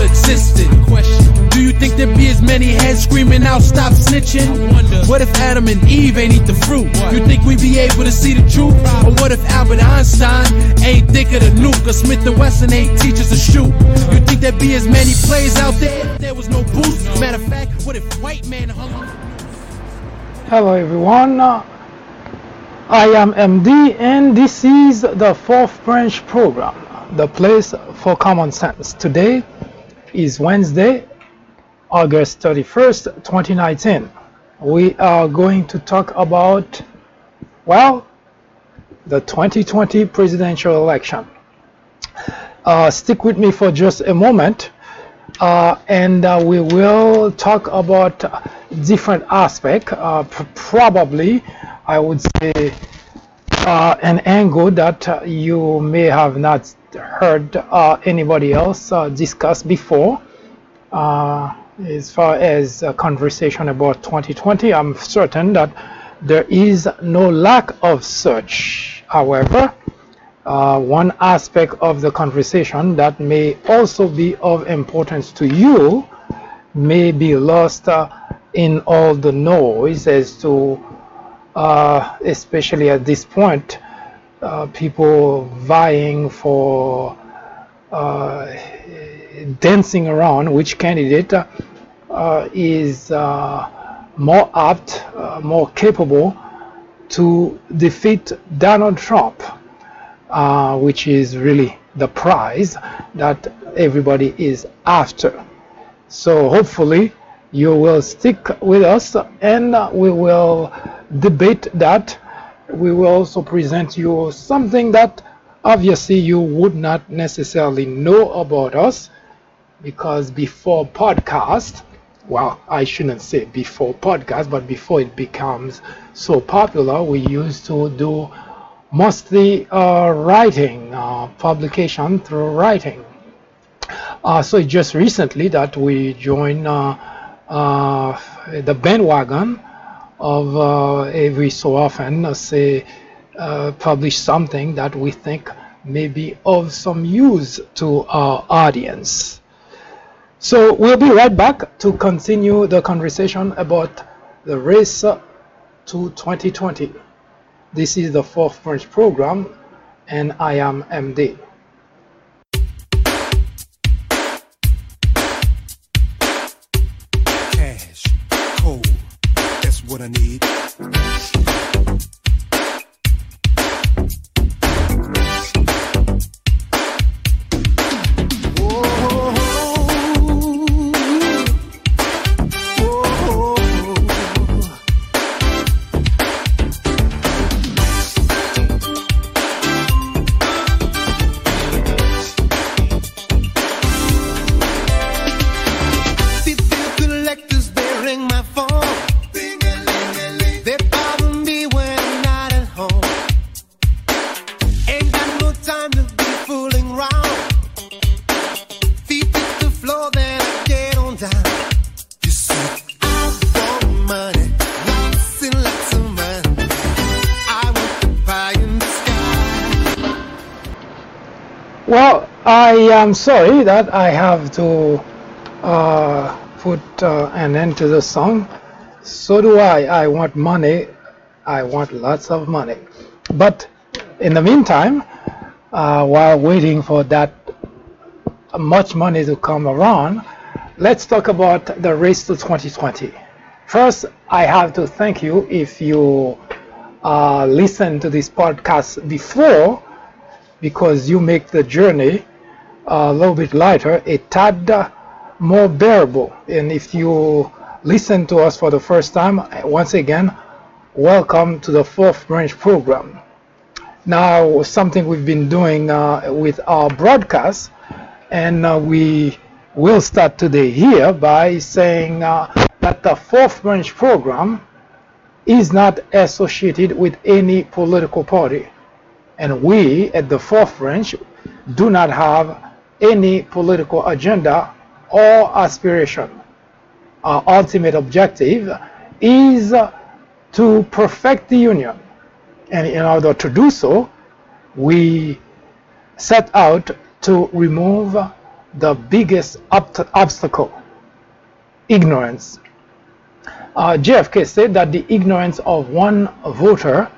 never existed. Question. Do you think there'd be as many heads screaming out, stop snitching? What if Adam and Eve ain't eat the fruit? You think we'd be able to see the truth? Or what if Albert Einstein ain't think of the nuke? Or Smith and Wesson ain't teach us to shoot? You think there'd be as many plays out there if there was no boost? Matter of fact, what if white man hung Hello everyone, Uh, I am MD and this is the fourth branch program, the place for common sense. Today is Wednesday, August 31st, 2019. We are going to talk about, well, the 2020 presidential election. Uh, stick with me for just a moment uh, and uh, we will talk about different aspect uh, pr- probably i would say uh, an angle that uh, you may have not heard uh, anybody else uh, discuss before. Uh, as far as a conversation about 2020 i'm certain that there is no lack of such however uh, one aspect of the conversation that may also be of importance to you may be lost in all the noise as to, uh, especially at this point, uh, people vying for uh, dancing around which candidate uh, is more apt, more capable to defeat Donald Trump which is really the prize that everybody is after. So hopefully you will stick with us and we will debate that. We will also present you something that obviously you would not necessarily know about us because before podcast, well, I shouldn't say before podcast, but before it becomes so popular, we used to do mostly uh, writing, uh, publication through writing. Uh, so just recently that we joined uh, the bandwagon of uh, every so often uh, say uh, publish something that we think may be of some use to our audience. So we'll be right back to continue the conversation about the race to 2020. This is the fourth branch program, and I am MD. I am sorry that I have to uh, put uh, an end to the song. So do I. I want money. I want lots of money. But in the meantime, uh, while waiting for that much money to come around, let's talk about the race to 2020. First, I have to thank you if you uh, listened to this podcast before because you make the journey a little bit lighter, a tad more bearable. And if you listen to us for the first time, once again, welcome to the fourth branch program. Now, something we've been doing uh, with our broadcast, and uh, we will start today here by saying uh, that the fourth branch program is not associated with any political party. And we at the fourth branch do not have any political agenda or aspiration. Our ultimate objective is to perfect the union. And in order to do so, we set out to remove the biggest obstacle ignorance. Uh, JFK said that the ignorance of one voter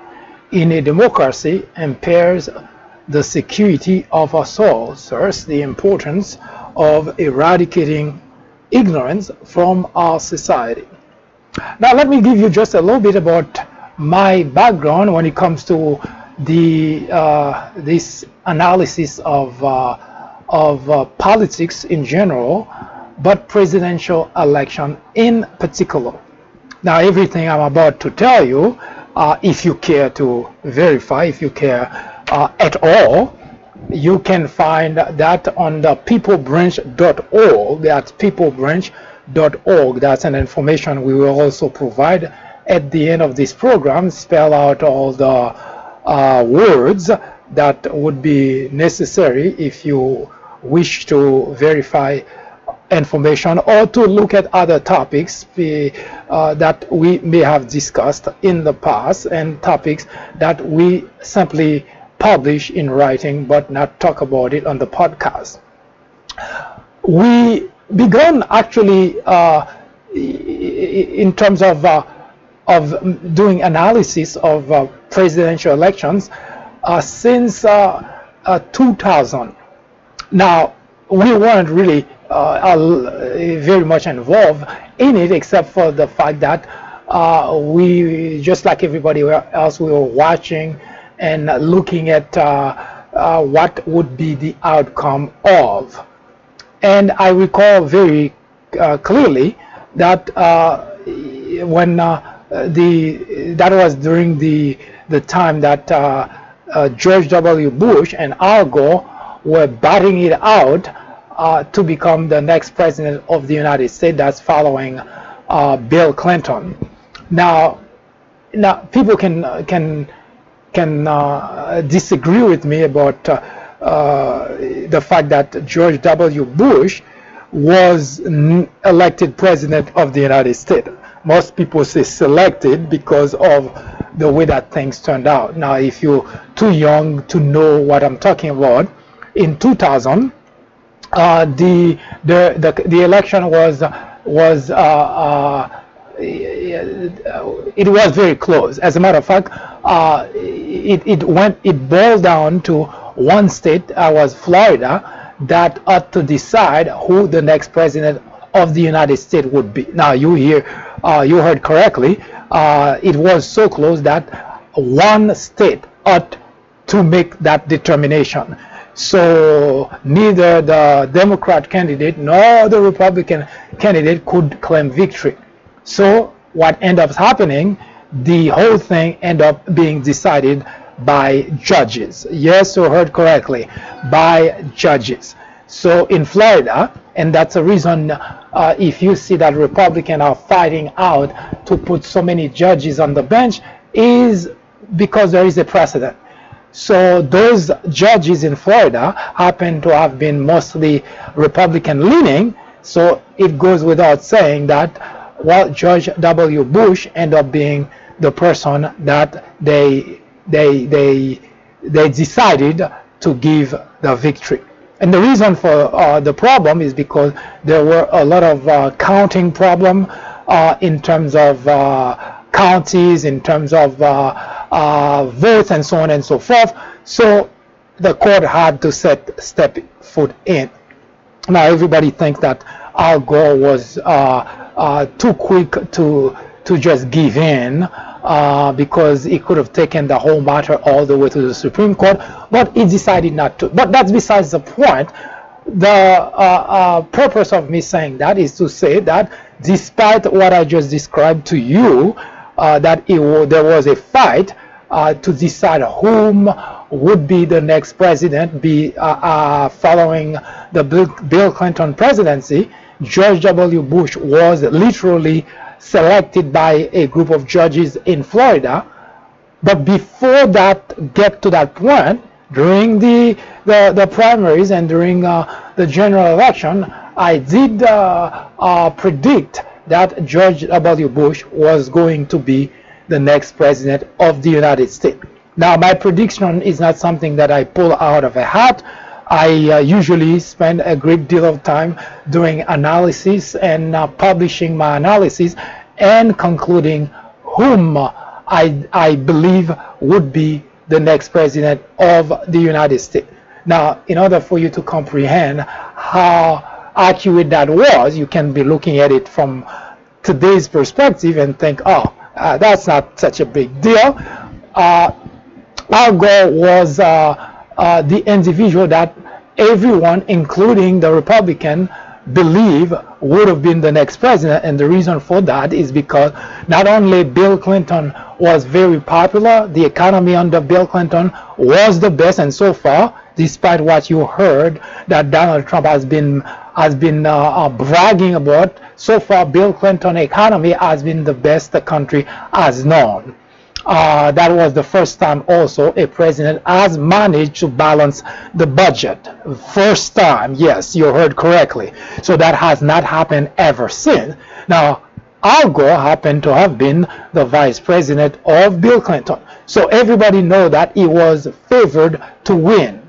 in a democracy impairs the security of us all. Thus, the importance of eradicating ignorance from our society. Now, let me give you just a little bit about my background when it comes to the uh, this analysis of uh, of uh, politics in general, but presidential election in particular. Now, everything I'm about to tell you, uh, if you care to verify, if you care uh, at all, you can find that on the peoplebranch.org. That's peoplebranch.org. That's an information we will also provide at the end of this program. Spell out all the uh, words that would be necessary if you wish to verify information or to look at other topics uh, that we may have discussed in the past and topics that we simply publish in writing but not talk about it on the podcast. We began actually uh, in terms of uh, of doing analysis of uh, presidential elections uh, since uh, uh, 2000. Now we weren't really very much involved in it except for the fact that we just like everybody else we were watching and looking at uh, uh, what would be the outcome of. And I recall very uh, clearly that when the that was during the the time that George W. Bush and Al Gore were batting it out uh, to become the next president of the United States. That's following uh, Bill Clinton. Now, now people can can can uh, disagree with me about uh, uh, the fact that George W. Bush was elected president of the United States. Most people say selected because of the way that things turned out. Now, if you're too young to know what I'm talking about, in 2000, uh, the, the, the the election was was uh, uh, it was very close. As a matter of fact, uh, it, it went it boiled down to one state, uh, was Florida, that ought to decide who the next president of the United States would be. Now you hear, uh, you heard correctly. Uh, it was so close that one state ought to make that determination. So neither the Democrat candidate nor the Republican candidate could claim victory. So what ended up happening, the whole thing end up being decided by judges. Yes, you heard correctly, by judges. So in Florida, and that's the reason uh, if you see that Republicans are fighting out to put so many judges on the bench, is because there is a precedent. So those judges in Florida happen to have been mostly Republican leaning. So it goes without saying that well, George W. Bush ended up being the person that they they they they decided to give the victory. And the reason for uh, the problem is because there were a lot of uh, counting problem uh, in terms of uh, counties, in terms of uh, uh, votes, and so on and so forth. So the court had to set step foot in. Now everybody thinks that Al Gore was too quick to to just give in uh, because he could have taken the whole matter all the way to the Supreme Court, but he decided not to. But that's besides the point. The uh, uh, purpose of me saying that is to say that despite what I just described to you, uh, that there was a fight uh, to decide whom would be the next president, be following the Bill Clinton presidency George W. Bush was literally selected by a group of judges in Florida. But before that get to that point, during the, the, the primaries and during uh, the general election, I did uh, uh, predict that George W. Bush was going to be the next president of the United States. Now, my prediction is not something that I pull out of a hat. I uh, usually spend a great deal of time doing analysis and uh, publishing my analysis and concluding whom I, I believe would be the next president of the United States. Now, in order for you to comprehend how accurate that was, you can be looking at it from today's perspective and think, oh, uh, that's not such a big deal. Uh, Al Gore was uh, uh, the individual that everyone, including the Republican, believe would have been the next president. And the reason for that is because not only Bill Clinton was very popular, the economy under Bill Clinton was the best, and so far, despite what you heard that Donald Trump has been has been uh, uh, bragging about, so far Bill Clinton economy has been the best the country has known. Uh, that was the first time also a president has managed to balance the budget. First time, yes, you heard correctly. So that has not happened ever since. Now, Al Gore happened to have been the vice president of Bill Clinton. So everybody know that he was favored to win.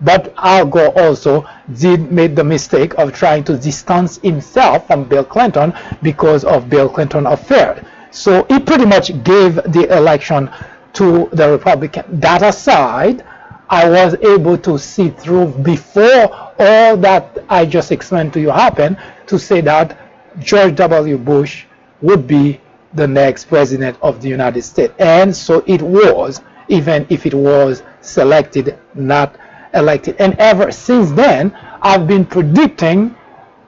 But Al Gore also did make the mistake of trying to distance himself from Bill Clinton because of Bill Clinton affair. So he pretty much gave the election to the Republican. That aside, I was able to see through before all that I just explained to you happened to say that George W. Bush would be the next president of the United States. And so it was, even if it was selected, not elected. And ever since then, I've been predicting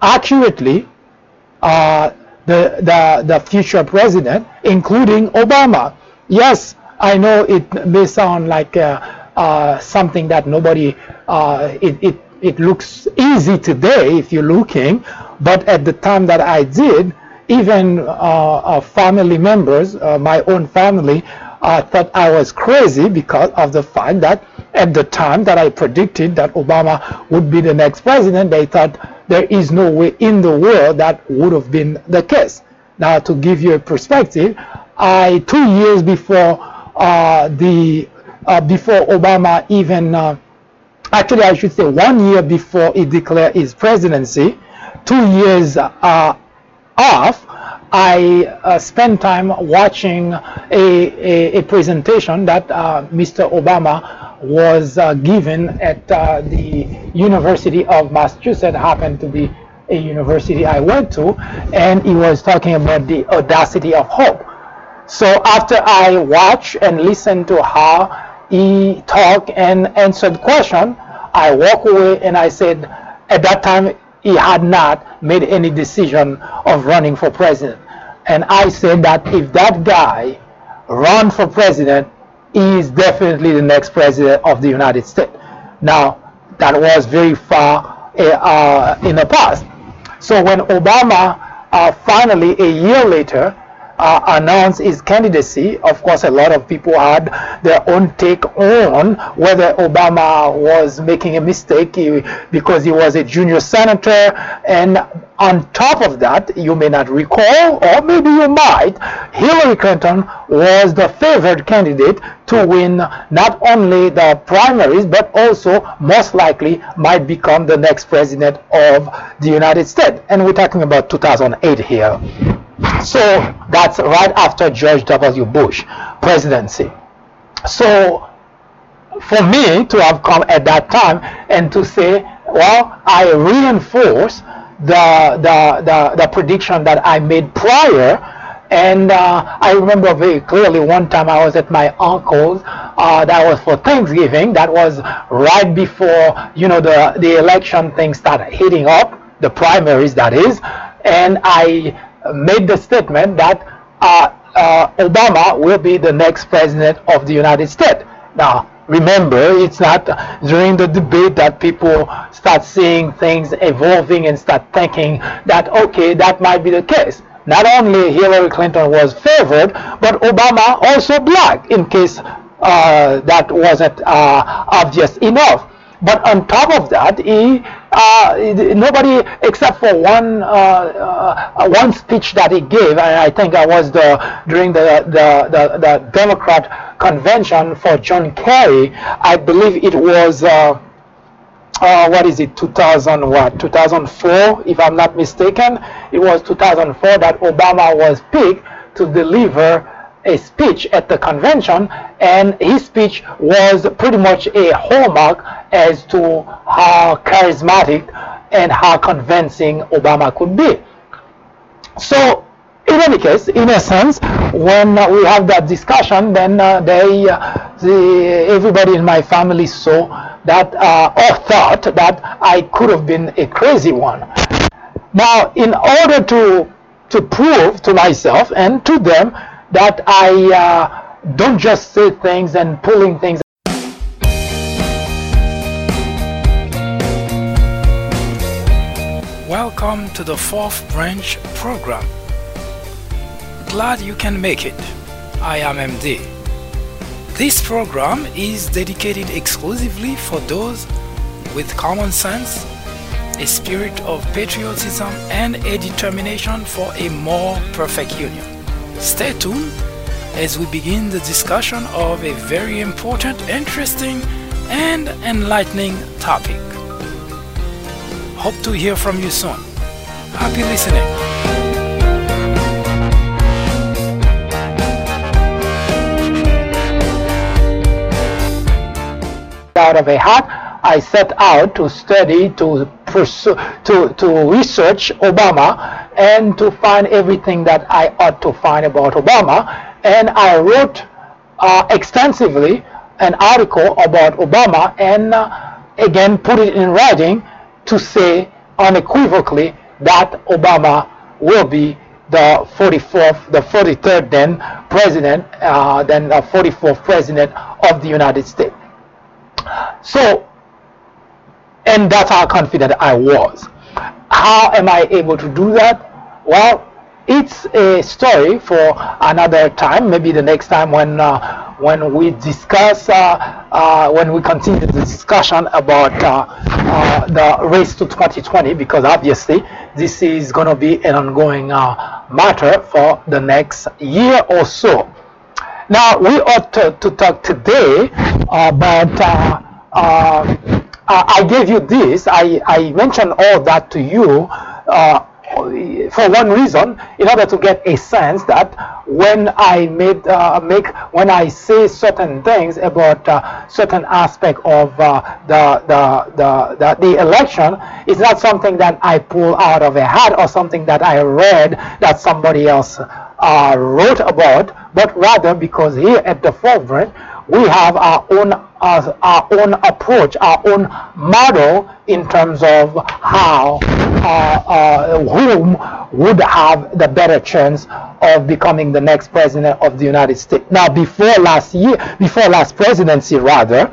accurately uh, the, the, the future president, including Obama. Yes, I know it may sound like uh, uh, something that nobody, uh, it, it, it looks easy today if you're looking, but at the time that I did, even uh, family members, uh, my own family, thought I was crazy because of the fact that at the time that I predicted that Obama would be the next president, they thought there is no way in the world that would have been the case. Now, to give you a perspective, I two years before uh, the uh, before Obama even uh, actually I should say one year before he declared his presidency, two years uh, off, I uh, spent time watching a, a, a presentation that uh, Mr. Obama was uh, given at uh, the University of Massachusetts, happened to be a university I went to, and he was talking about the audacity of hope. So after I watched and listened to how he talked and answered question, I walked away and I said, at that time he had not made any decision of running for president. And I said that if that guy run for president, is definitely the next president of the United States. Now, that was very far uh, uh in the past. So when Obama uh, finally, a year later, uh, announced his candidacy, of course, a lot of people had their own take on whether Obama was making a mistake because he was a junior senator. And on top of that, you may not recall, or maybe you might, Hillary Clinton was the favored candidate to win not only the primaries, but also most likely might become the next president of the United States. And we're talking about 2008 here. So that's right after George W. Bush presidency. So for me to have come at that time and to say, well, I reinforce the, the, the, the prediction that I made prior. And uh, I remember very clearly one time I was at my uncle's. Uh, that was for Thanksgiving. That was right before you know the the election thing started heating up, the primaries that is. And I made the statement that uh, uh, Obama will be the next president of the United States. Now, remember, it's not during the debate that people start seeing things evolving and start thinking that, okay, that might be the case. Not only Hillary Clinton was favored, but Obama also black, in case uh, that wasn't uh, obvious enough. But on top of that, he uh, nobody except for one uh, uh, one speech that he gave, and I think that was the during the the, the, the Democrat convention for John Kerry. I believe it was. Uh, uh, what is it 2000 what 2004 if i'm not mistaken it was 2004 that obama was picked to deliver a speech at the convention and his speech was pretty much a hallmark as to how charismatic and how convincing obama could be so in any case, in a sense, when we have that discussion, then uh, they, uh, the, everybody in my family saw that uh, or thought that I could have been a crazy one. Now, in order to to prove to myself and to them that I uh, don't just say things and pulling things Welcome to the fourth branch program. Glad you can make it. I am MD. This program is dedicated exclusively for those with common sense, a spirit of patriotism, and a determination for a more perfect union. Stay tuned as we begin the discussion of a very important, interesting, and enlightening topic. Hope to hear from you soon. Happy listening. out of a hat, I set out to study, to pursue, to, to research Obama and to find everything that I ought to find about Obama. And I wrote uh, extensively an article about Obama and uh, again put it in writing to say unequivocally that Obama will be the 44th, the 43rd then president, uh, then the 44th president of the United States. So, and that's how confident I was. How am I able to do that? Well, it's a story for another time. Maybe the next time when uh, when we discuss, uh, uh, when we continue the discussion about uh, uh, the race to 2020, because obviously this is going to be an ongoing uh, matter for the next year or so. Now, we ought to, to talk today about. I gave you this. I, I mentioned all that to you for one reason, in order to get a sense that when I made uh, make when I say certain things about uh, certain aspect of uh, the, the, the the the election, it's not something that I pull out of a hat or something that I read that somebody else uh, wrote about, but rather because here at the forefront we have our own uh, our own approach, our own model in terms of how uh, uh, whom would have the better chance of becoming the next president of the United States. Now, before last year, before last presidency, rather,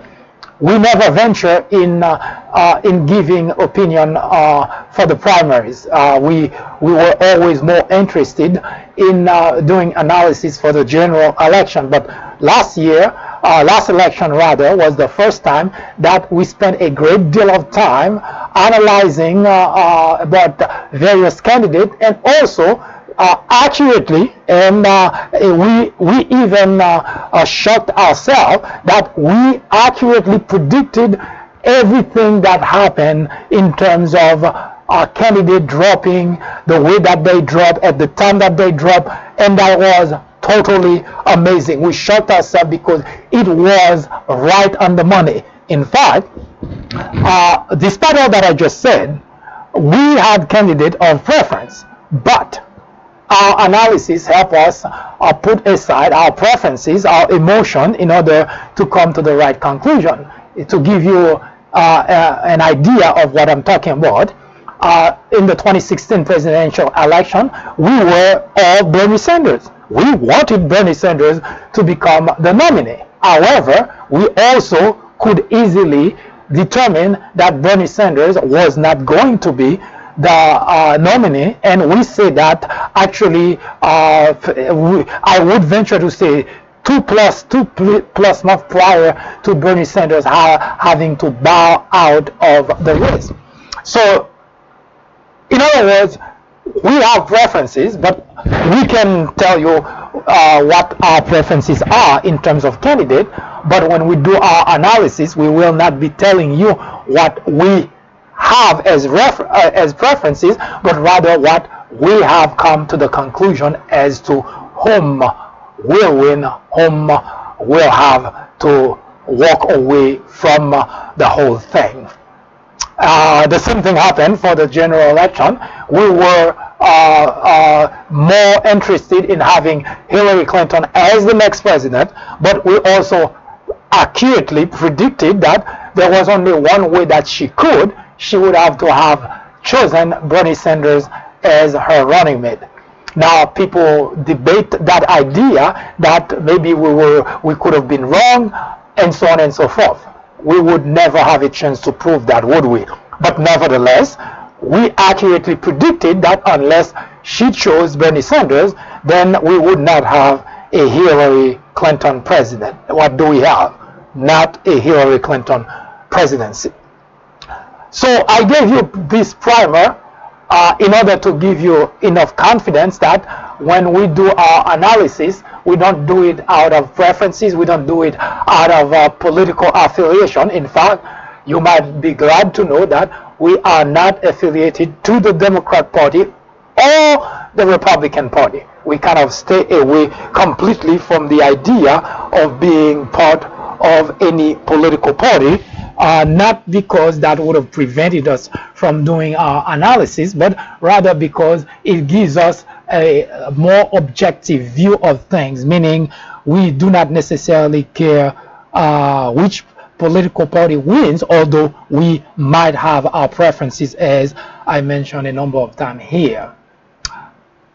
we never venture in uh, uh, in giving opinion uh, for the primaries. Uh, we we were always more interested in doing analysis for the general election. But last year, uh, last election rather, was the first time that we spent a great deal of time analyzing about various candidates and also uh, accurately, and uh, we we even uh, uh, shocked ourselves that we accurately predicted everything that happened in terms of our candidate dropping, the way that they drop, at the time that they drop, and that was totally amazing. We shocked ourselves because it was right on the money. In fact, uh, despite all that I just said, we had candidate of preference, but our analysis help us uh, put aside our preferences, our emotion, in order to come to the right conclusion. To give you uh, uh, an idea of what I'm talking about, uh, in the 2016 presidential election, we were all Bernie Sanders. We wanted Bernie Sanders to become the nominee. However, we also could easily determine that Bernie Sanders was not going to be the uh, nominee, and we say that actually, uh, I would venture to say two plus two plus months prior to Bernie Sanders ha having to bow out of the race. So, in other words, we have references, but we can tell you uh, what our preferences are in terms of candidate. But when we do our analysis, we will not be telling you what we have as uh, as preferences, but rather what we have come to the conclusion as to whom will win, whom will have to walk away from the whole thing. Uh, the same thing happened for the general election. We were uh, uh, more interested in having Hillary Clinton as the next president, but we also accurately predicted that there was only one way that she could. She would have to have chosen Bernie Sanders as her running mate. Now people debate that idea that maybe we were we could have been wrong and so on and so forth. We would never have a chance to prove that, would we? But nevertheless, we accurately predicted that unless she chose Bernie Sanders, then we would not have a Hillary Clinton president. What do we have? Not a Hillary Clinton presidency. So I gave you this primer uh, in order to give you enough confidence that when we do our analysis, we don't do it out of preferences, we don't do it out of uh, political affiliation. In fact, you might be glad to know that we are not affiliated to the Democrat Party or the Republican Party. We kind of stay away completely from the idea of being part of any political party uh, not because that would have prevented us from doing our analysis, but rather because it gives us a, more objective view of things, meaning we do not necessarily care uh, which political party wins, although we might have our preferences, as I mentioned a number of times here.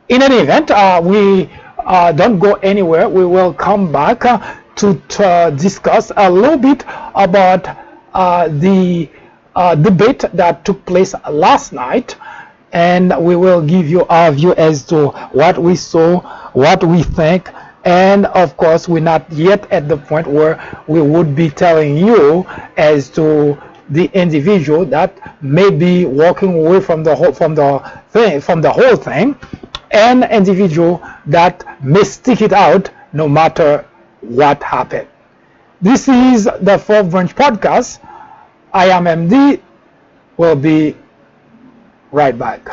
In any event, uh, we uh, don't go anywhere. We will come back uh, to uh, discuss a little bit about uh, the uh, debate that took place last night and we will give you our view as to what we saw, what we think, and of course we're not yet at the point where we would be telling you as to the individual that may be walking away from the whole from the thing from the whole thing and individual that may stick it out no matter what happened. This is the Fourth Branch Podcast. I am MD. We'll be right back.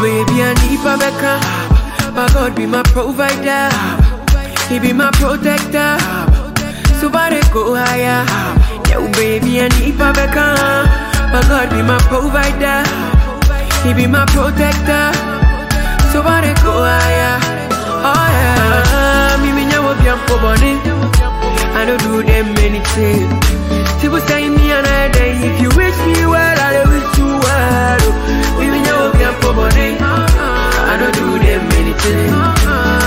Baby, I need Rebecca. My God be my provider, He be my protector. So far they go higher. Yeah, baby, I need Rebecca. My God be my provider, He be my protector. So far they go higher. Oh yeah, me me nyawo biampo boni. I don't do them anything. People say me day. If you wish me well, I wish you well. We will never be money. I don't do them anything.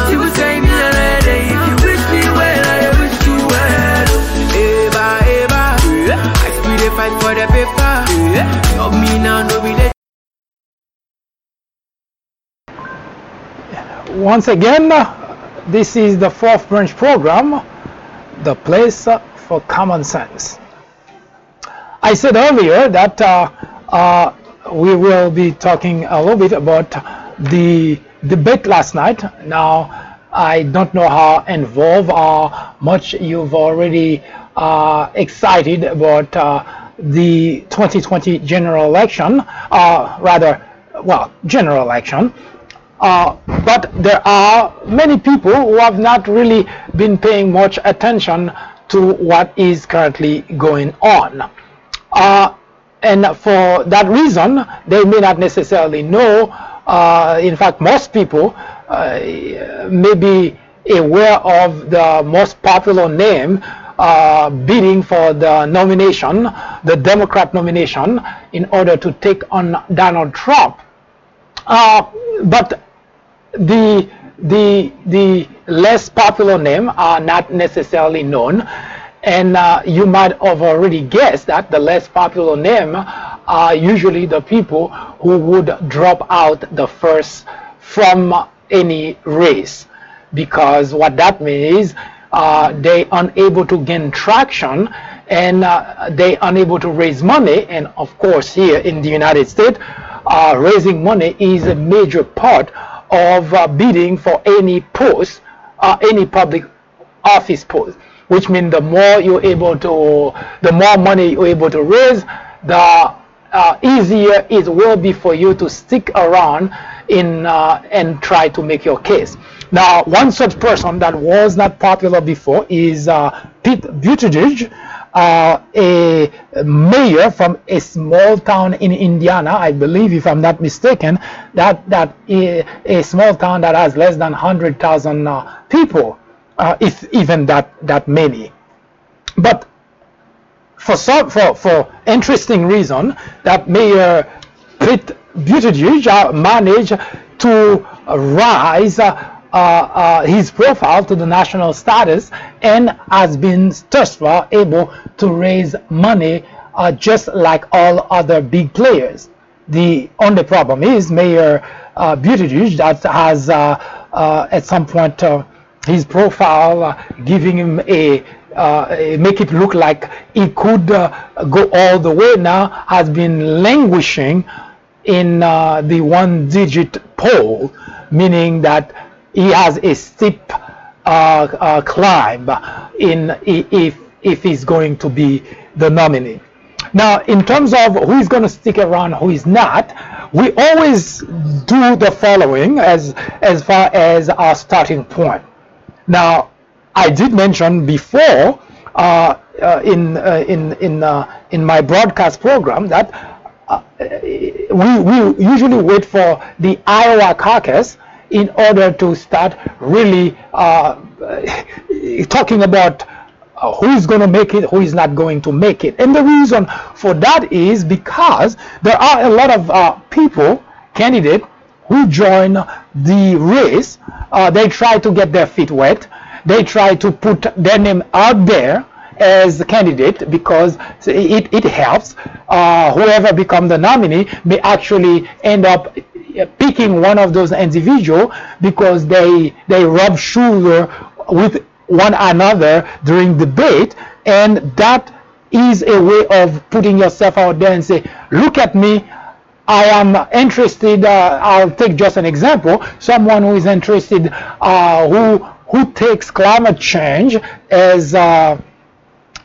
People say me day. If you wish me well, I wish you well. I still fight for the paper. Me now, no be Once again, this is the fourth branch program, the place for common sense. I said earlier that uh, uh, we will be talking a little bit about the debate last night. Now, I don't know how involved or much you've already uh, excited about uh, the 2020 general election, uh, rather, well, general election. Uh, but there are many people who have not really been paying much attention to what is currently going on. Uh, and for that reason, they may not necessarily know. Uh, in fact, most people uh, may be aware of the most popular name uh, bidding for the nomination, the Democrat nomination, in order to take on Donald Trump. Uh, but the the the less popular name are not necessarily known. And uh, you might have already guessed that the less popular name are usually the people who would drop out the first from any race. Because what that means is uh, they unable to gain traction and uh, they unable to raise money. And of course here in the United States uh, raising money is a major part of uh, bidding for any post, uh, any public office post, which means the more you're able to, the more money you're able to raise, the uh, easier it will be for you to stick around in uh, and try to make your case. Now, one such person that was not popular before is uh, Pete Buttigieg, uh, a mayor from a small town in Indiana, I believe, if I'm not mistaken, that that a, a small town that has less than 100,000 uh, people, uh, if even that that many. But for some for for interesting reason, that Mayor Pete Buttigieg uh, managed to rise. Uh, uh, his profile to the national status and has been thus able to raise money uh, just like all other big players. The only problem is Mayor uh, Buttigieg that has uh, uh, at some point uh, his profile giving him a make it look like he could go all the way now has been languishing in the one digit poll, meaning that he has a steep uh, uh, climb in if if he's going to be the nominee. Now, in terms of who is going to stick around, who is not, we always do the following as as far as our starting point. Now, I did mention before uh, uh, in uh, in in in my broadcast program that we we usually wait for the Iowa caucus in order to start really uh, talking about uh, who is going to make it, who is not going to make it. And the reason for that is because there are a lot of uh, people, candidates, who join the race. Uh, they try to get their feet wet. They try to put their name out there as a candidate because it, it helps. Uh, whoever becomes the nominee may actually end up picking one of those individuals because they they rub shoulder with one another during debate and that is a way of putting yourself out there and say look at me. I am interested uh, I'll take just an example someone who is interested uh, who who takes climate change as uh,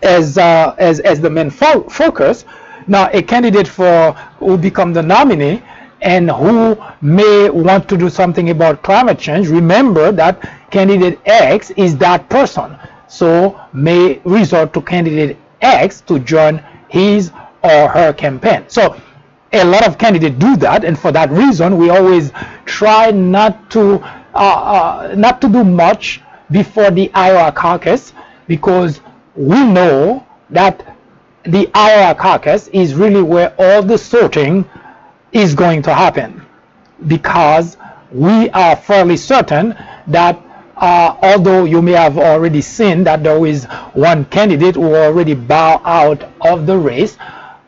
as, uh, as as the main fo focus. Now a candidate for who become the nominee and who may want to do something about climate change, remember that candidate X is that person. So may resort to candidate X to join his or her campaign. So a lot of candidates do that, and for that reason, we always try not to uh, uh, not to do much before the Iowa caucus because we know that the Iowa caucus is really where all the sorting is going to happen because we are fairly certain that uh, although you may have already seen that there is one candidate who already bow out of the race,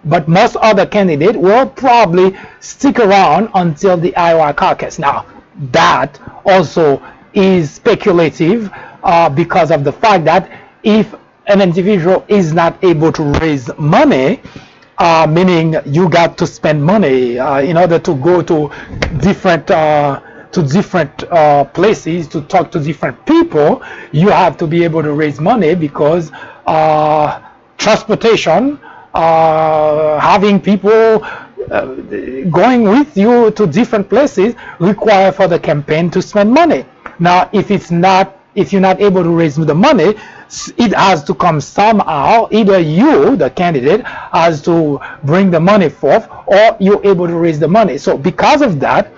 but most other candidates will probably stick around until the Iowa caucus. Now, that also is speculative uh, because of the fact that if an individual is not able to raise money, uh, meaning you got to spend money uh, in order to go to different uh, to different uh, places to talk to different people. You have to be able to raise money because uh, transportation, uh, having people going with you to different places require for the campaign to spend money. Now, if it's not if you're not able to raise the money, it has to come somehow. Either you, the candidate, has to bring the money forth, or you're able to raise the money. So because of that,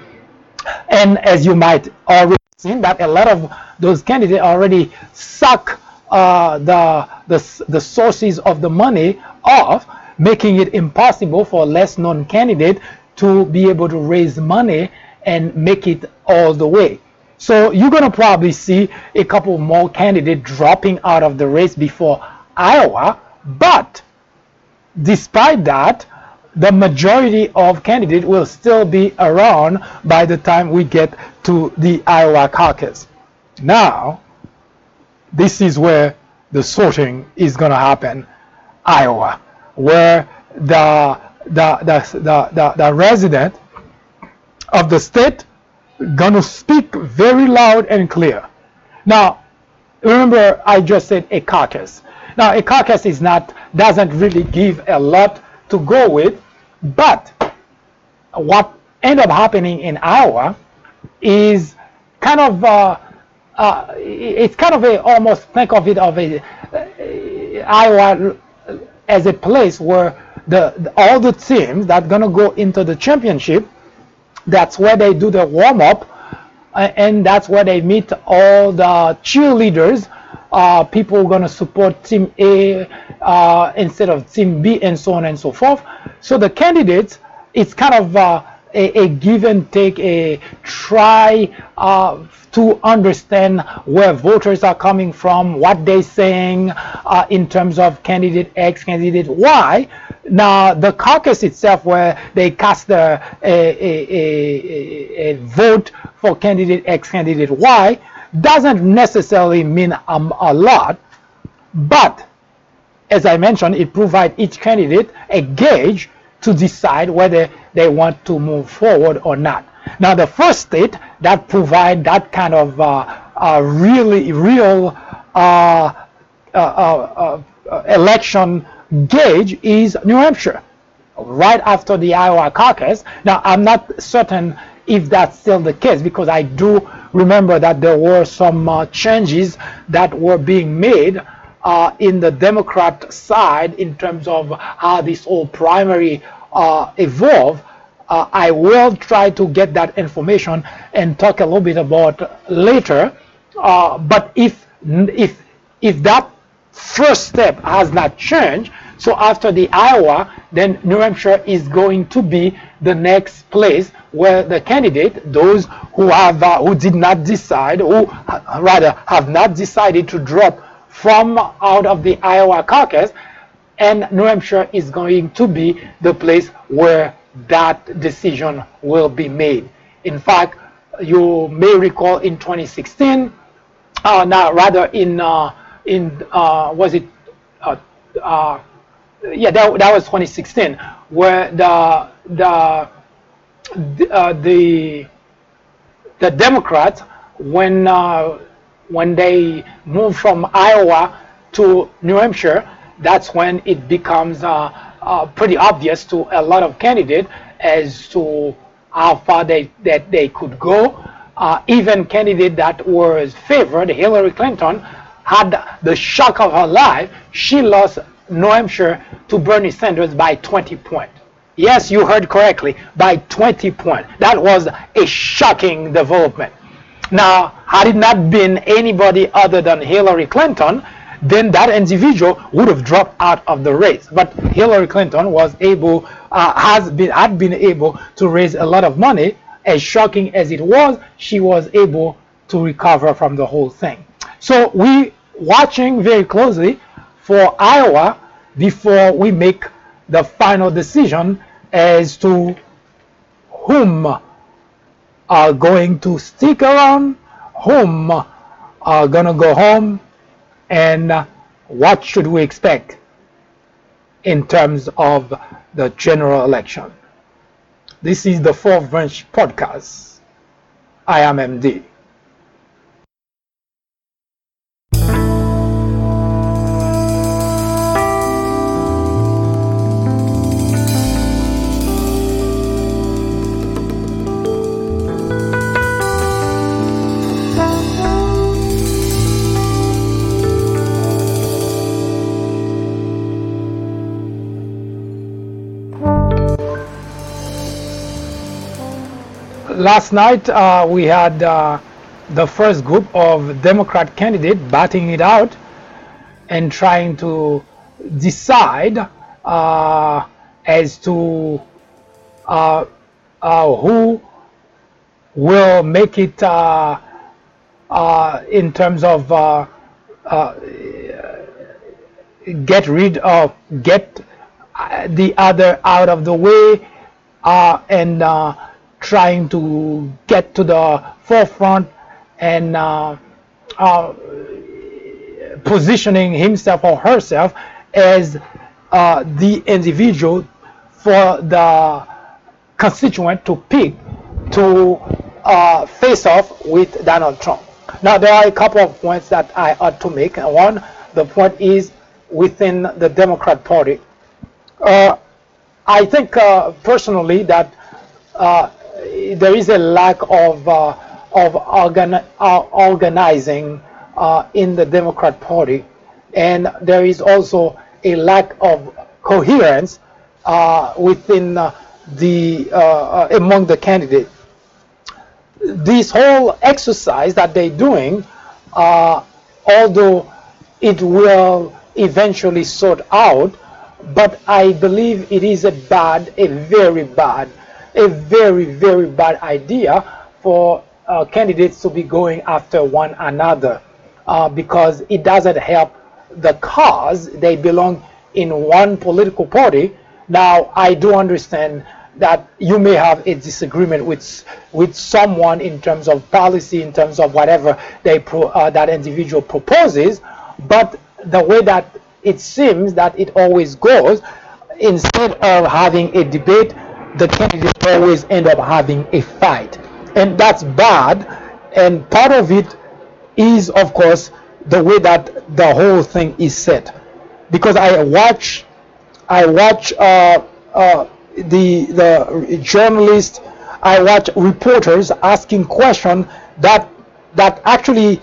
and as you might already seen, that a lot of those candidates already suck uh, the, the the sources of the money off, making it impossible for a less known candidate to be able to raise money and make it all the way. So you're going to probably see a couple more candidates dropping out of the race before Iowa. But despite that, the majority of candidates will still be around by the time we get to the Iowa caucus. Now, this is where the sorting is going to happen. Iowa, where the, the, the, the, the, the resident of the state going to speak very loud and clear. Now, remember I just said a caucus. Now, a caucus is not doesn't really give a lot to go with, but what ended up happening in Iowa is kind of uh, uh, it's kind of a almost think of it of a uh, Iowa as a place where the, the all the teams that gonna go into the championship that's where they do the warm up and that's where they meet all the cheerleaders uh, people going to support team A uh, instead of team B and so on and so forth. So the candidates it's kind of uh, a, a, give and take a try uh, to understand where voters are coming from what they're saying uh, in terms of candidate X candidate Y now, the caucus itself, where they cast a, a, a, a vote for candidate X, candidate Y, doesn't necessarily mean um, a lot, but as I mentioned, it provides each candidate a gauge to decide whether they want to move forward or not. Now, the first state that provide that kind of uh, uh, really real uh, uh, uh, uh election gauge is New Hampshire, right after the Iowa caucus. Now, I'm not certain if that's still the case because I do remember that there were some uh, changes that were being made uh, in the Democrat side in terms of how this whole primary uh, evolved. Uh, I will try to get that information and talk a little bit about later. Uh, but if if if that first step has not changed. So after the Iowa, then New Hampshire is going to be the next place where the candidate, those who have uh, who did not decide, who uh, rather have not decided to drop from out of the Iowa caucus, and New Hampshire is going to be the place where that decision will be made. In fact, you may recall in 2016, uh, now rather in uh, in uh, was it uh, uh, yeah that, that was 2016 where the the uh, the the Democrats when uh, when they move from Iowa to New Hampshire that's when it becomes uh, pretty obvious to a lot of candidates as to how far they that they could go. Even candidate that was favored Hillary Clinton had the shock of her life, she lost New Hampshire to Bernie Sanders by 20 points. Yes, you heard correctly, by 20 points. That was a shocking development. Now, had it not been anybody other than Hillary Clinton, then that individual would have dropped out of the race. But Hillary Clinton was able, uh, has been, had been able to raise a lot of money. As shocking as it was, she was able to recover from the whole thing. So we watching very closely for Iowa before we make the final decision as to whom are going to stick around, whom are going to go home, and what should we expect in terms of the general election. This is the Fourth Branch Podcast. I am MD. Last night uh, we had uh, the first group of Democrat candidates batting it out and trying to decide uh, as to uh, uh, who will make it uh, in terms of get rid of get the other out of the way and trying to get to the forefront and uh, uh, positioning himself or herself as uh, the individual for the constituent to pick to uh, face off with Donald Trump. Now, there are a couple of points that I ought to make. One, the point is within the Democrat Party. Uh, I think uh, personally that uh, there is a lack of uh, of uh, organizing uh, in the Democrat Party, and there is also a lack of coherence within the among the candidates. This whole exercise that they're doing, although it will eventually sort out, but I believe it is a bad, a very bad, a very, very bad idea for uh, candidates to be going after one another uh, because it doesn't help the cause. They belong in one political party. Now, I do understand that you may have a disagreement with with someone in terms of policy, in terms of whatever they pro, uh, that individual proposes, but the way that it seems that it always goes, instead of having a debate, the candidates always end up having a fight, and that's bad. And part of it is, of course, the way that the whole thing is set. Because I watch, I watch. Uh, uh, the the journalists, I watch reporters asking questions that that actually,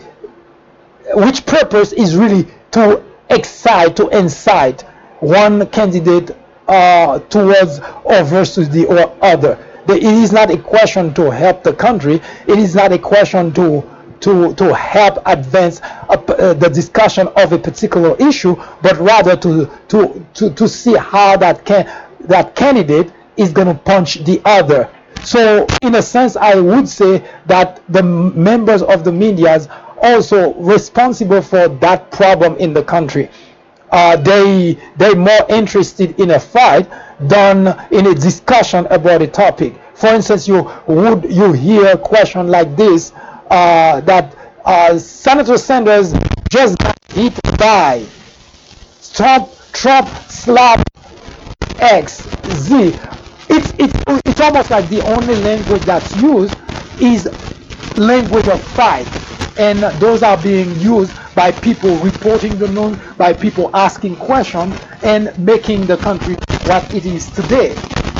which purpose is really to excite, to incite one candidate uh, towards or versus the or other. It is not a question to help the country. It is not a question to to, to help advance a, uh, the discussion of a particular issue, but rather to, to, to, to see how that can that candidate is going to punch the other. So, in a sense, I would say that the members of the media also responsible for that problem in the country. Uh, they they more interested in a fight than in a discussion about a topic. For instance, you would you hear a question like this uh, that uh, Senator Sanders just got hit by Trump Trump slap X, Z. It's, it's, it's almost like the only language that's used is language of fight. And those are being used by people reporting the news, by people asking questions, and making the country what it is today.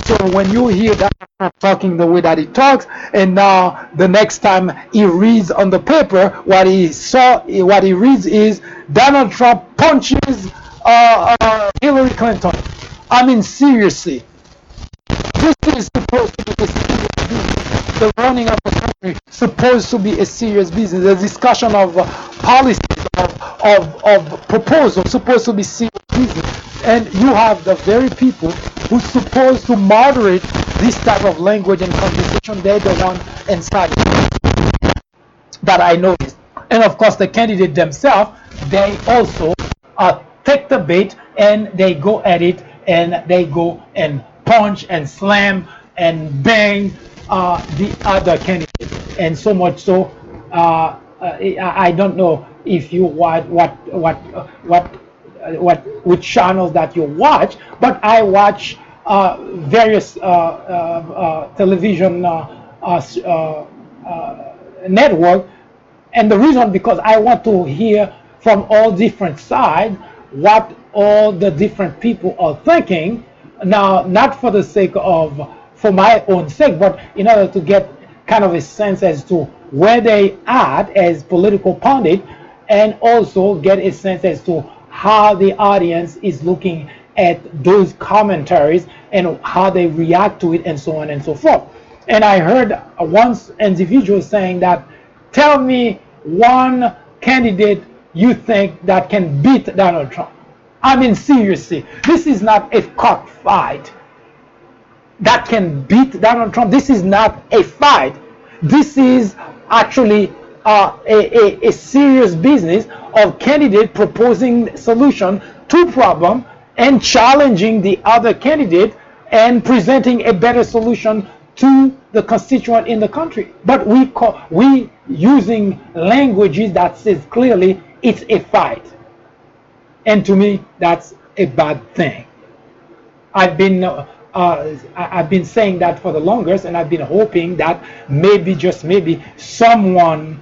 So when you hear that talking the way that he talks, and now the next time he reads on the paper, what he saw, what he reads is Donald Trump punches uh, uh, Hillary Clinton. I mean, seriously, this is supposed to be a serious business. The running of the country supposed to be a serious business. The discussion of uh, policies, of, of, of proposals, supposed to be serious business. And you have the very people who supposed to moderate this type of language and conversation. They're the one inside that I noticed. And of course, the candidate themselves, they also uh, take the bait and they go at it and they go and punch and slam and bang uh, the other candidate. And so much so, uh, uh I don't know if you watch what what what what which channels that you watch, but I watch uh, various uh, television network, and the reason because I want to hear from all different sides what all the different people are thinking now not for the sake of for my own sake but in order to get kind of a sense as to where they are as political pundit and also get a sense as to how the audience is looking at those commentaries and how they react to it and so on and so forth. And i heard once individual saying that tell me one candidate you think that can beat donald trump I mean, seriously, this is not a cockfight that can beat Donald Trump. This is not a fight. This is actually uh, a, a, a, serious business of candidate proposing solution to problem and challenging the other candidate and presenting a better solution to the constituent in the country. But we call, we using languages that says clearly it's a fight. And to me, that's a bad thing. I've been uh, uh, I've been saying that for the longest, and I've been hoping that maybe, just maybe, someone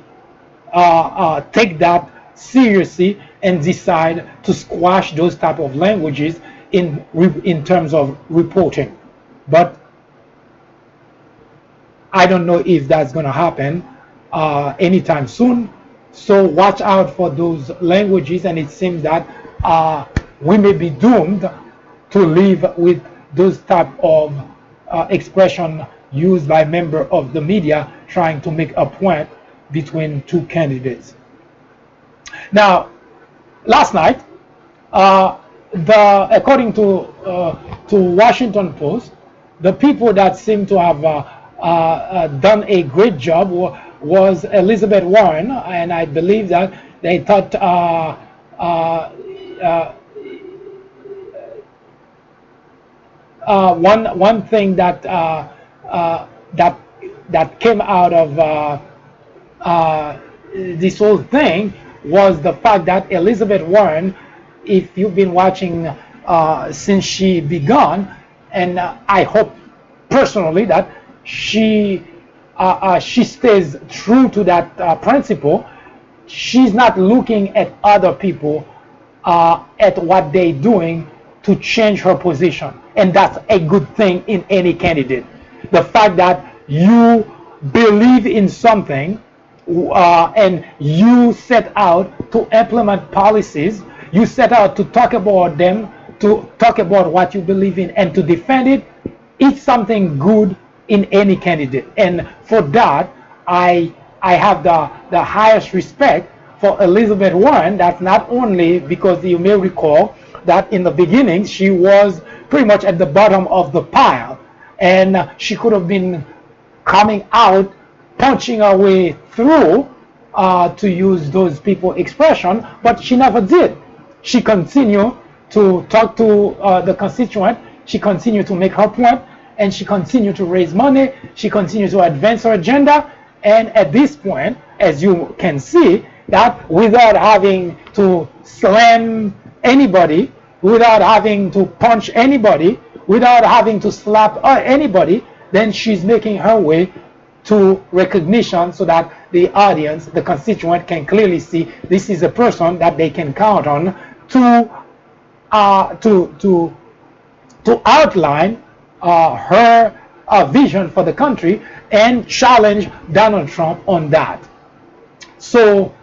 uh, uh, take that seriously and decide to squash those type of languages in in terms of reporting. But I don't know if that's going to happen uh, anytime soon. So watch out for those languages, and it seems that uh, we may be doomed to live with those type of uh, expression used by member of the media trying to make a point between two candidates. Now, last night, uh, the according to uh, to Washington Post, the people that seem to have uh, uh, uh, done a great job wa- was Elizabeth Warren, and I believe that they thought uh, one one thing that uh, uh, that that came out of uh, uh, this whole thing was the fact that Elizabeth Warren, if you've been watching uh, since she began, and uh, I hope personally that she uh, uh, she stays true to that uh, principle. She's not looking at other people uh, at what they're doing to change her position, and that's a good thing in any candidate. The fact that you believe in something uh, and you set out to implement policies, you set out to talk about them, to talk about what you believe in, and to defend it. It's something good in any candidate, and for that, I I have the the highest respect for Elizabeth Warren. That's not only because you may recall that in the beginning she was pretty much at the bottom of the pile, and she could have been coming out punching her way through uh, to use those people expression but she never did. She continued to talk to uh, the constituent. She continued to make her point and she continued to raise money. She continued to advance her agenda. And at this point as you can see that without having to slam anybody without having to punch anybody without having to slap uh, anybody then she's making her way to recognition so that the audience, the constituent can clearly see this is a person that they can count on to uh, to to to outline uh, her uh, vision for the country and challenge Donald Trump on that. So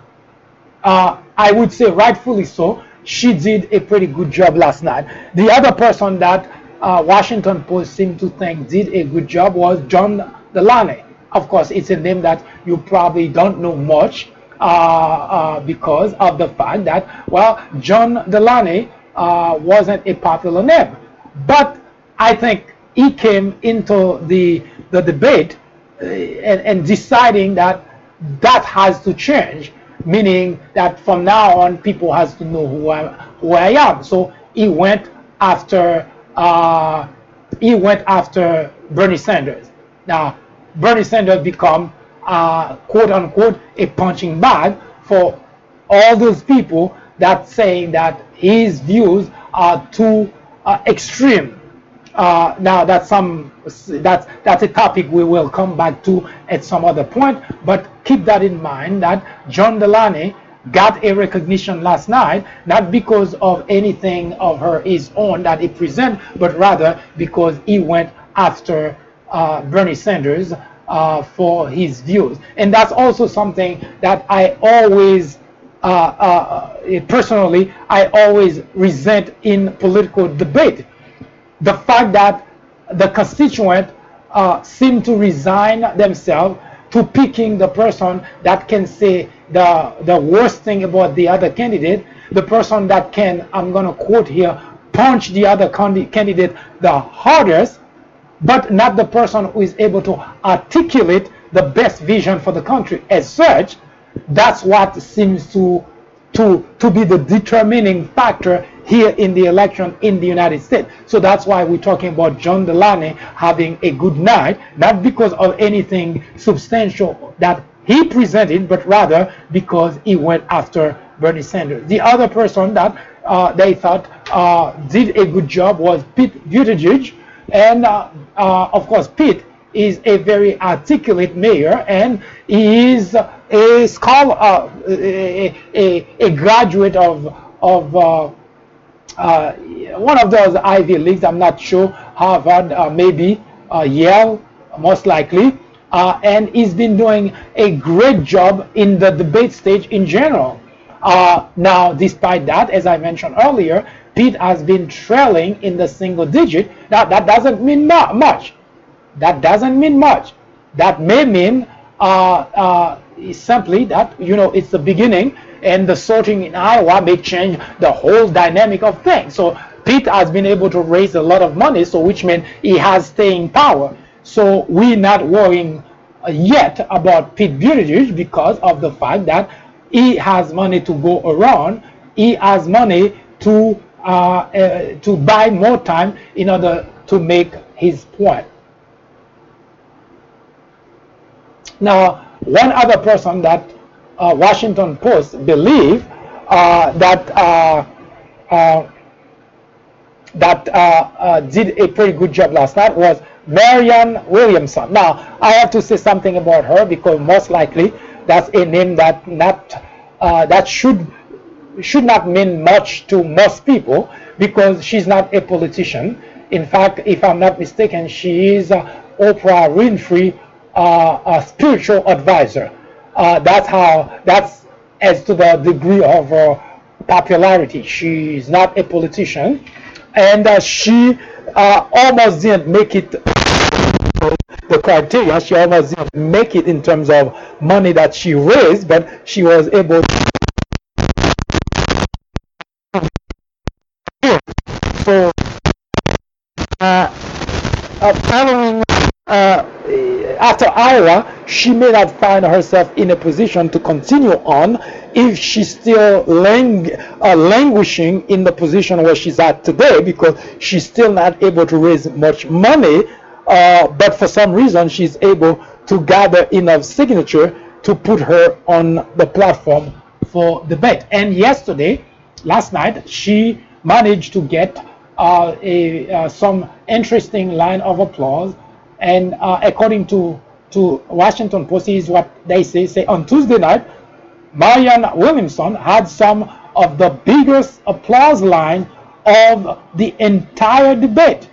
uh, I would say rightfully so. She did a pretty good job last night. The other person that uh, Washington Post seemed to think did a good job was John Delaney. Of course, it's a name that you probably don't know much uh, uh, because of the fact that, well, John Delaney uh, wasn't a popular name. But I think he came into the, the debate uh, and, and deciding that that has to change, meaning that from now on people has to know who I, who I am. So he went after uh, he went after Bernie Sanders. Now Bernie Sanders become uh, quote unquote a punching bag for all those people that saying that his views are too uh, extreme. Uh, now that's some that's that's a topic we will come back to at some other point. But keep that in mind that John Delaney got a recognition last night not because of anything of her his own that he present, but rather because he went after uh, Bernie Sanders uh, for his views, and that's also something that I always. Uh, uh, personally, I always resent in political debate the fact that the constituent uh, seem to resign themselves to picking the person that can say the the worst thing about the other candidate, the person that can I'm going to quote here punch the other candidate the hardest, but not the person who is able to articulate the best vision for the country. As such, that's what seems to to to be the determining factor here in the election in the United States. So that's why we're talking about John Delaney having a good night, not because of anything substantial that he presented, but rather because he went after Bernie Sanders. The other person that uh, they thought uh, did a good job was Pete Buttigieg. And uh, uh, of course, Pete is a very articulate mayor, and he is a scholar, uh, a, a, a graduate of of uh, one of those Ivy Leagues. I'm not sure Harvard, uh, maybe uh, Yale, most likely. Uh, and he's been doing a great job in the debate stage in general. Uh, now, despite that, as I mentioned earlier, Pete has been trailing in the single digit. Now, that doesn't mean mu- much. That doesn't mean much. That may mean uh, simply that you know it's the beginning, and the sorting in Iowa may change the whole dynamic of things. So Pete has been able to raise a lot of money, so which means he has staying power. So we're not worrying yet about Pete Buttigieg because of the fact that he has money to go around. He has money to uh, uh, to buy more time in order to make his point. Now, one other person that uh, Washington Post believe uh, that uh, uh, that uh, did a pretty good job last night was Marianne Williamson. Now, I have to say something about her because most likely that's a name that not that should should not mean much to most people because she's not a politician. In fact, if I'm not mistaken, she is Oprah Winfrey uh, a spiritual advisor. Uh, that's how that's as to the degree of her popularity. She's not a politician, and uh, she uh, almost didn't make it. The criteria, she almost didn't make it in terms of money that she raised, but she was able. So, uh, uh, following uh, after Iowa, she may not find herself in a position to continue on if she's still lang- uh, languishing in the position where she's at today because she's still not able to raise much money. Uh, but for some reason, she's able to gather enough signature to put her on the platform for debate. And yesterday, last night, she managed to get uh, a, uh, some interesting line of applause and uh, according to to Washington Post, is what they say. Say on Tuesday night, Marianne Williamson had some of the biggest applause line of the entire debate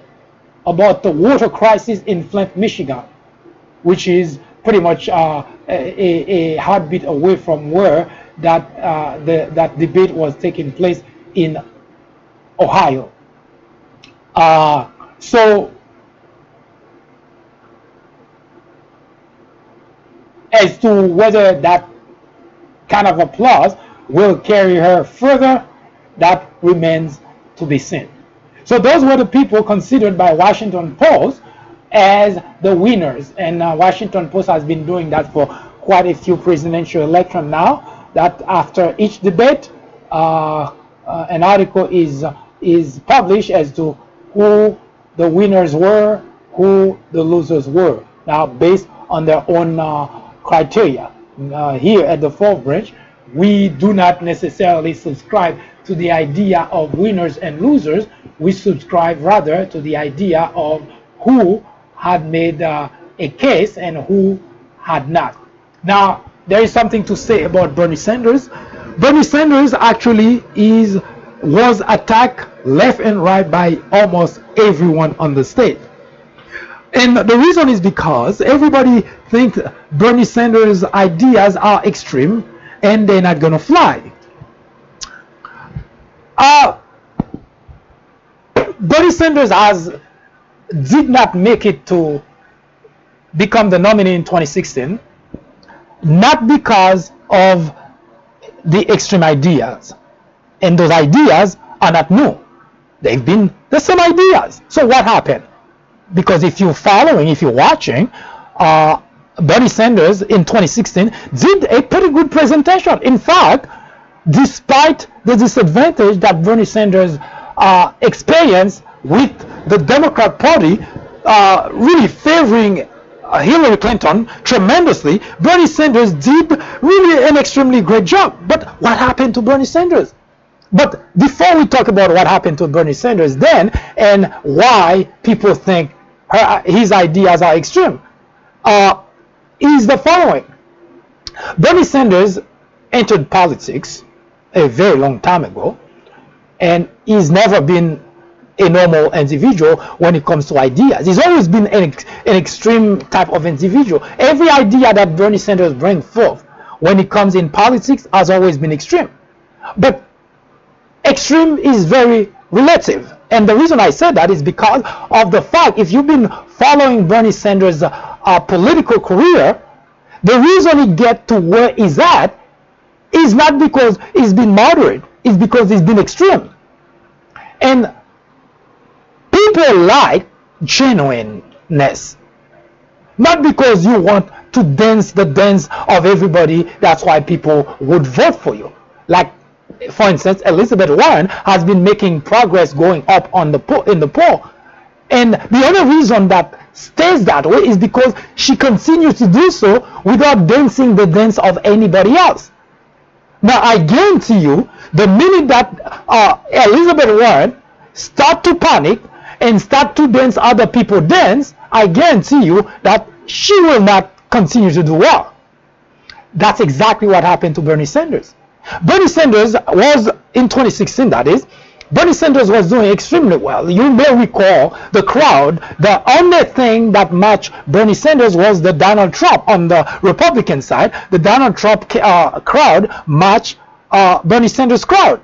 about the water crisis in Flint, Michigan, which is pretty much uh, a, a, heartbeat away from where that uh, the, that debate was taking place in Ohio. Uh, so as to whether that kind of applause will carry her further, that remains to be seen. So those were the people considered by Washington Post as the winners, and uh, Washington Post has been doing that for quite a few presidential elections now. That after each debate, uh, uh, an article is is published as to who the winners were, who the losers were. Now, based on their own uh, criteria. Uh, here at the fourth branch, we do not necessarily subscribe to the idea of winners and losers. We subscribe rather to the idea of who had made uh, a case and who had not. Now, there is something to say about Bernie Sanders. Bernie Sanders actually is was attacked left and right by almost everyone on the state. And the reason is because everybody thinks Bernie Sanders' ideas are extreme and they're not going to fly. Uh, Bernie Sanders has did not make it to become the nominee in 2016, not because of the extreme ideas. And those ideas are not new. They've been the same ideas. So what happened? Because if you're following, if you're watching, uh, Bernie Sanders in 2016 did a pretty good presentation. In fact, despite the disadvantage that Bernie Sanders uh, experienced with the Democrat Party uh, really favoring uh, Hillary Clinton tremendously, Bernie Sanders did really an extremely great job. But what happened to Bernie Sanders? But before we talk about what happened to Bernie Sanders then and why people think her, his ideas are extreme, uh, is the following. Bernie Sanders entered politics a very long time ago, and he's never been a normal individual when it comes to ideas. He's always been an, an extreme type of individual. Every idea that Bernie Sanders brings forth when it comes in politics has always been extreme. But extreme is very relative. And the reason I said that is because of the fact if you've been following Bernie Sanders' uh, political career, the reason he get to where he's at is not because he's been moderate, it's because he's been extreme. And people like genuineness. Not because you want to dance the dance of everybody, that's why people would vote for you. Like, for instance, Elizabeth Warren has been making progress going up on the in the poll. And the only reason that stays that way is because she continues to do so without dancing the dance of anybody else. Now, I guarantee you, the minute that uh, Elizabeth Warren start to panic and start to dance other people dance, I guarantee you that she will not continue to do well. That's exactly what happened to Bernie Sanders. Bernie Sanders was in 2016, that is, Bernie Sanders was doing extremely well. You may recall the crowd, the only thing that matched Bernie Sanders was the Donald Trump on the Republican side. The Donald Trump uh, crowd matched uh, Bernie Sanders crowd.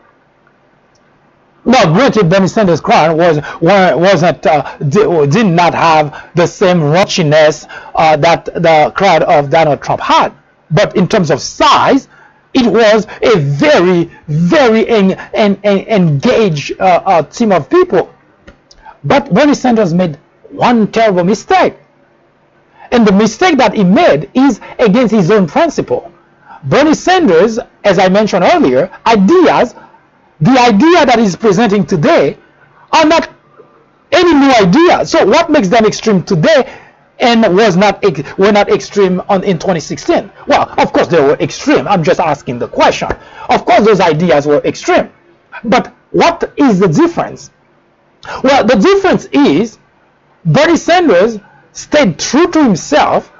Now, granted, Bernie Sanders' crowd was wasn't uh, did not have the same raunchiness uh, that the crowd of Donald Trump had, but in terms of size, it was a very, very en en en engaged uh, uh, team of people. But Bernie Sanders made one terrible mistake, and the mistake that he made is against his own principle. Bernie Sanders, as I mentioned earlier, ideas the idea that he's presenting today are not any new idea. So what makes them extreme today and was not were not extreme on in 2016? Well, of course they were extreme. I'm just asking the question. Of course those ideas were extreme. But what is the difference? Well, the difference is Bernie Sanders stayed true to himself,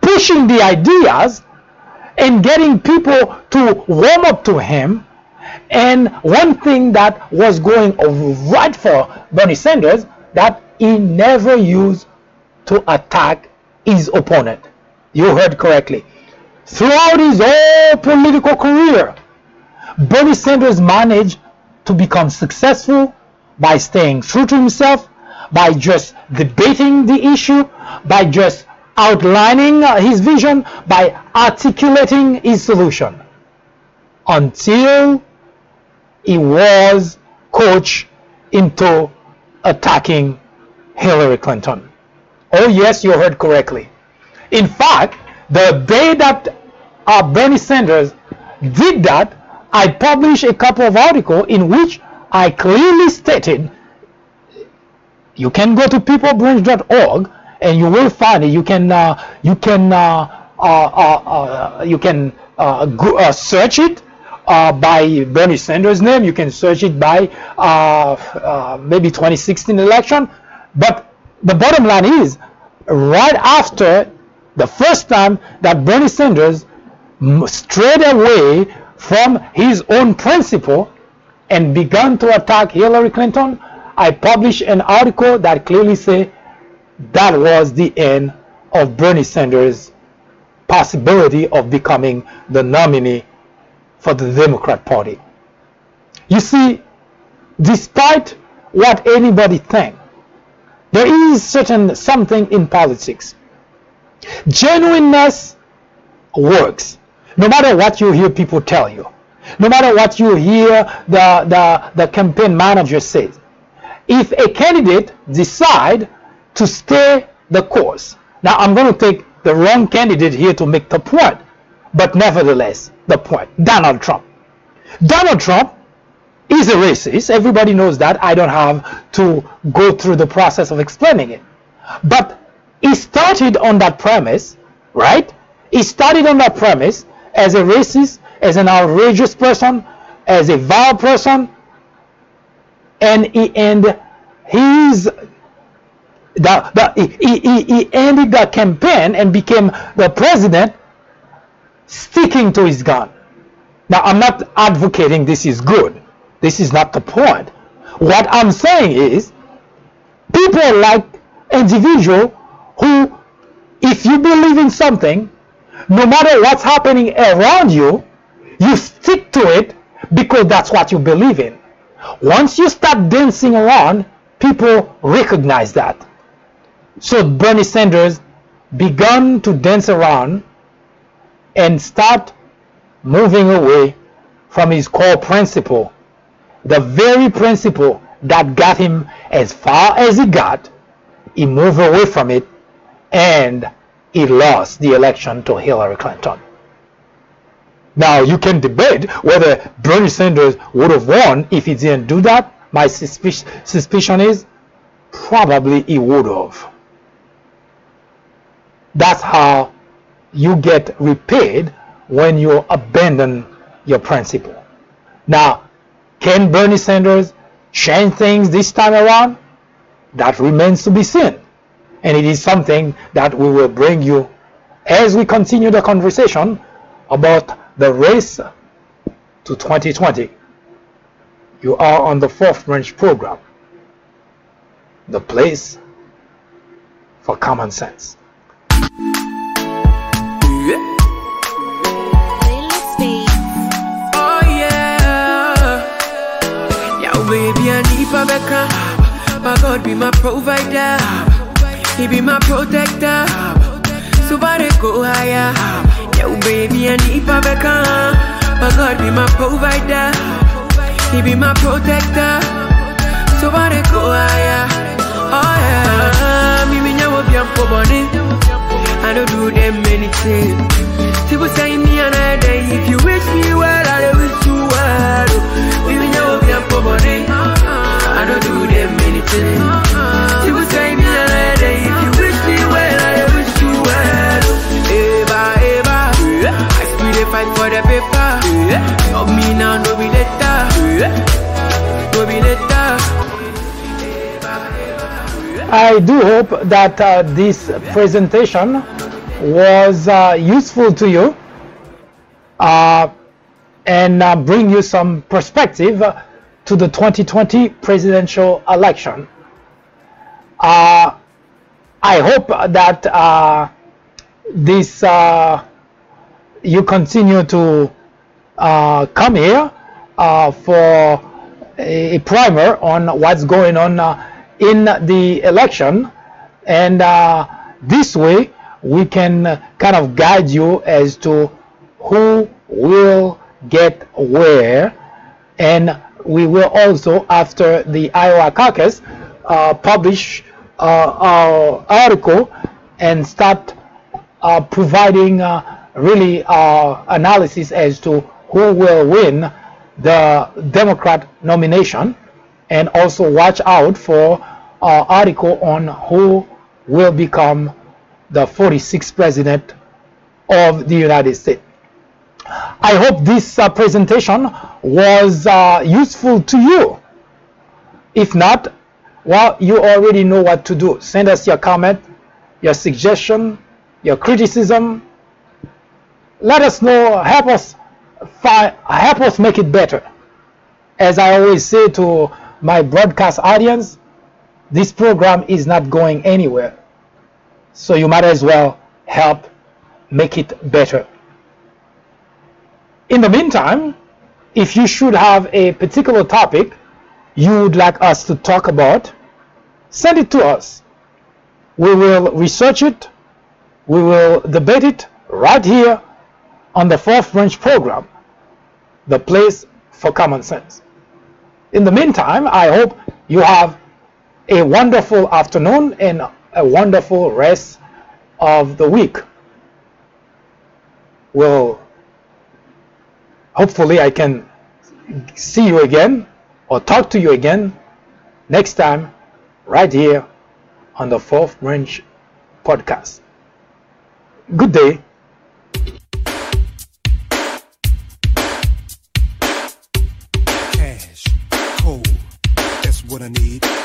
pushing the ideas and getting people to warm up to him and one thing that was going right for Bernie Sanders that he never used to attack his opponent. You heard correctly. Throughout his whole political career, Bernie Sanders managed to become successful by staying true to himself, by just debating the issue, by just outlining uh, his vision, by articulating his solution. Until he was coached into attacking Hillary Clinton. Oh, yes, you heard correctly. In fact, the day that uh, Bernie Sanders did that, I published a couple of articles in which I clearly stated you can go to peoplebranch.org and you will find it. You can uh, you can uh, uh, uh, uh you can go, search it by Bernie Sanders' name. You can search it by maybe 2016 election. But the bottom line is, right after the first time that Bernie Sanders strayed away from his own principle and began to attack Hillary Clinton, I published an article that clearly said that was the end of Bernie Sanders' possibility of becoming the nominee for the Democrat Party. You see, despite what anybody think, there is certain something in politics. Genuineness works. No matter what you hear people tell you, no matter what you hear the, the, the campaign manager says, if a candidate decide to stay the course, now I'm going to take the wrong candidate here to make the point, but nevertheless, the point. Donald Trump. Donald Trump is a racist. Everybody knows that. I don't have to go through the process of explaining it. But he started on that premise, right? He started on that premise as a racist, as an outrageous person, as a vile person, and he and he's the, the he, he, he ended the campaign and became the president sticking to his gun. Now I'm not advocating this is good. This is not the point. What I'm saying is people like individual who if you believe in something, no matter what's happening around you, you stick to it because that's what you believe in. Once you start dancing around, people recognize that. So Bernie Sanders began to dance around and start moving away from his core principle, the very principle that got him as far as he got. He moved away from it and he lost the election to Hillary Clinton. Now you can debate whether Bernie Sanders would have won if he didn't do that. My suspicion is probably he would have. That's how you get repaid when you abandon your principle. Now, can Bernie Sanders change things this time around? That remains to be seen. And it is something that we will bring you as we continue the conversation about the race to 2020. You are on the fourth branch program, the place for common sense. Need Rebecca. My God be my provider, He be my protector. So body go higher. Yeah, baby, I need Rebecca. My God be my provider, He be my protector. So body go higher. Oh yeah, me me nyawo bi ampo boni. I don't do them anything. People say me another day. If you wish me well, I will wish you well. We will never be a body. I don't do them anything. People say me another day. If you wish me well, I wish you well. Eva, Eva. I still dey fight for the paper. Of me now, no be later. No be later. I do hope that uh, this presentation was uh, useful to you uh, and uh, bring you some perspective to the 2020 presidential election. Uh, I hope that uh, this uh, you continue to uh, come here uh, for a primer on what's going on uh, in the election, and this way we can kind of guide you as to who will get where, and we will also, after the Iowa caucus, uh, publish uh, our article and start uh, providing uh, really uh, analysis as to who will win the Democrat nomination, and also watch out for our article on who will become the 46th president of the United States. I hope this uh, presentation was uh, useful to you. If not, well, you already know what to do. Send us your comment, your suggestion, your criticism. Let us know. Help us help us make it better. As I always say to my broadcast audience, this program is not going anywhere. So you might as well help make it better. In the meantime, if you should have a particular topic you would like us to talk about, send it to us. We will research it, we will debate it right here on the Fourth Branch program, the place for common sense. In the meantime, I hope you have a wonderful afternoon and a wonderful rest of the week. Well, hopefully I can see you again or talk to you again next time right here on the Fourth Branch podcast. Good day. Cash, cold, that's what I need.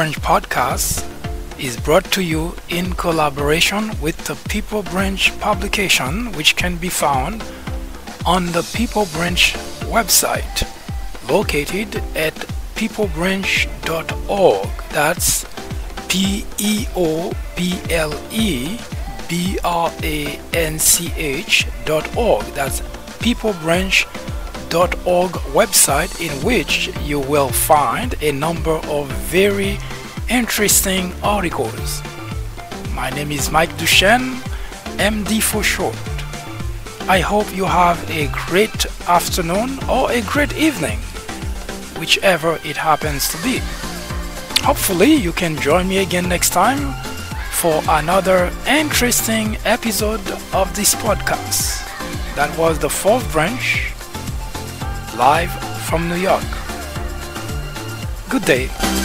Branch podcast is brought to you in collaboration with the People Branch publication, which can be found on the People Branch website located at peoplebranch.org. That's P E O P L E B R A N C H dot org. That's People peoplebranch.org website in which you will find a number of very interesting articles. My name is Mike Duchesne, MD for short. I hope you have a great afternoon or a great evening, whichever it happens to be. Hopefully, you can join me again next time for another interesting episode of this podcast. That was the fourth branch, live from New York. Good day.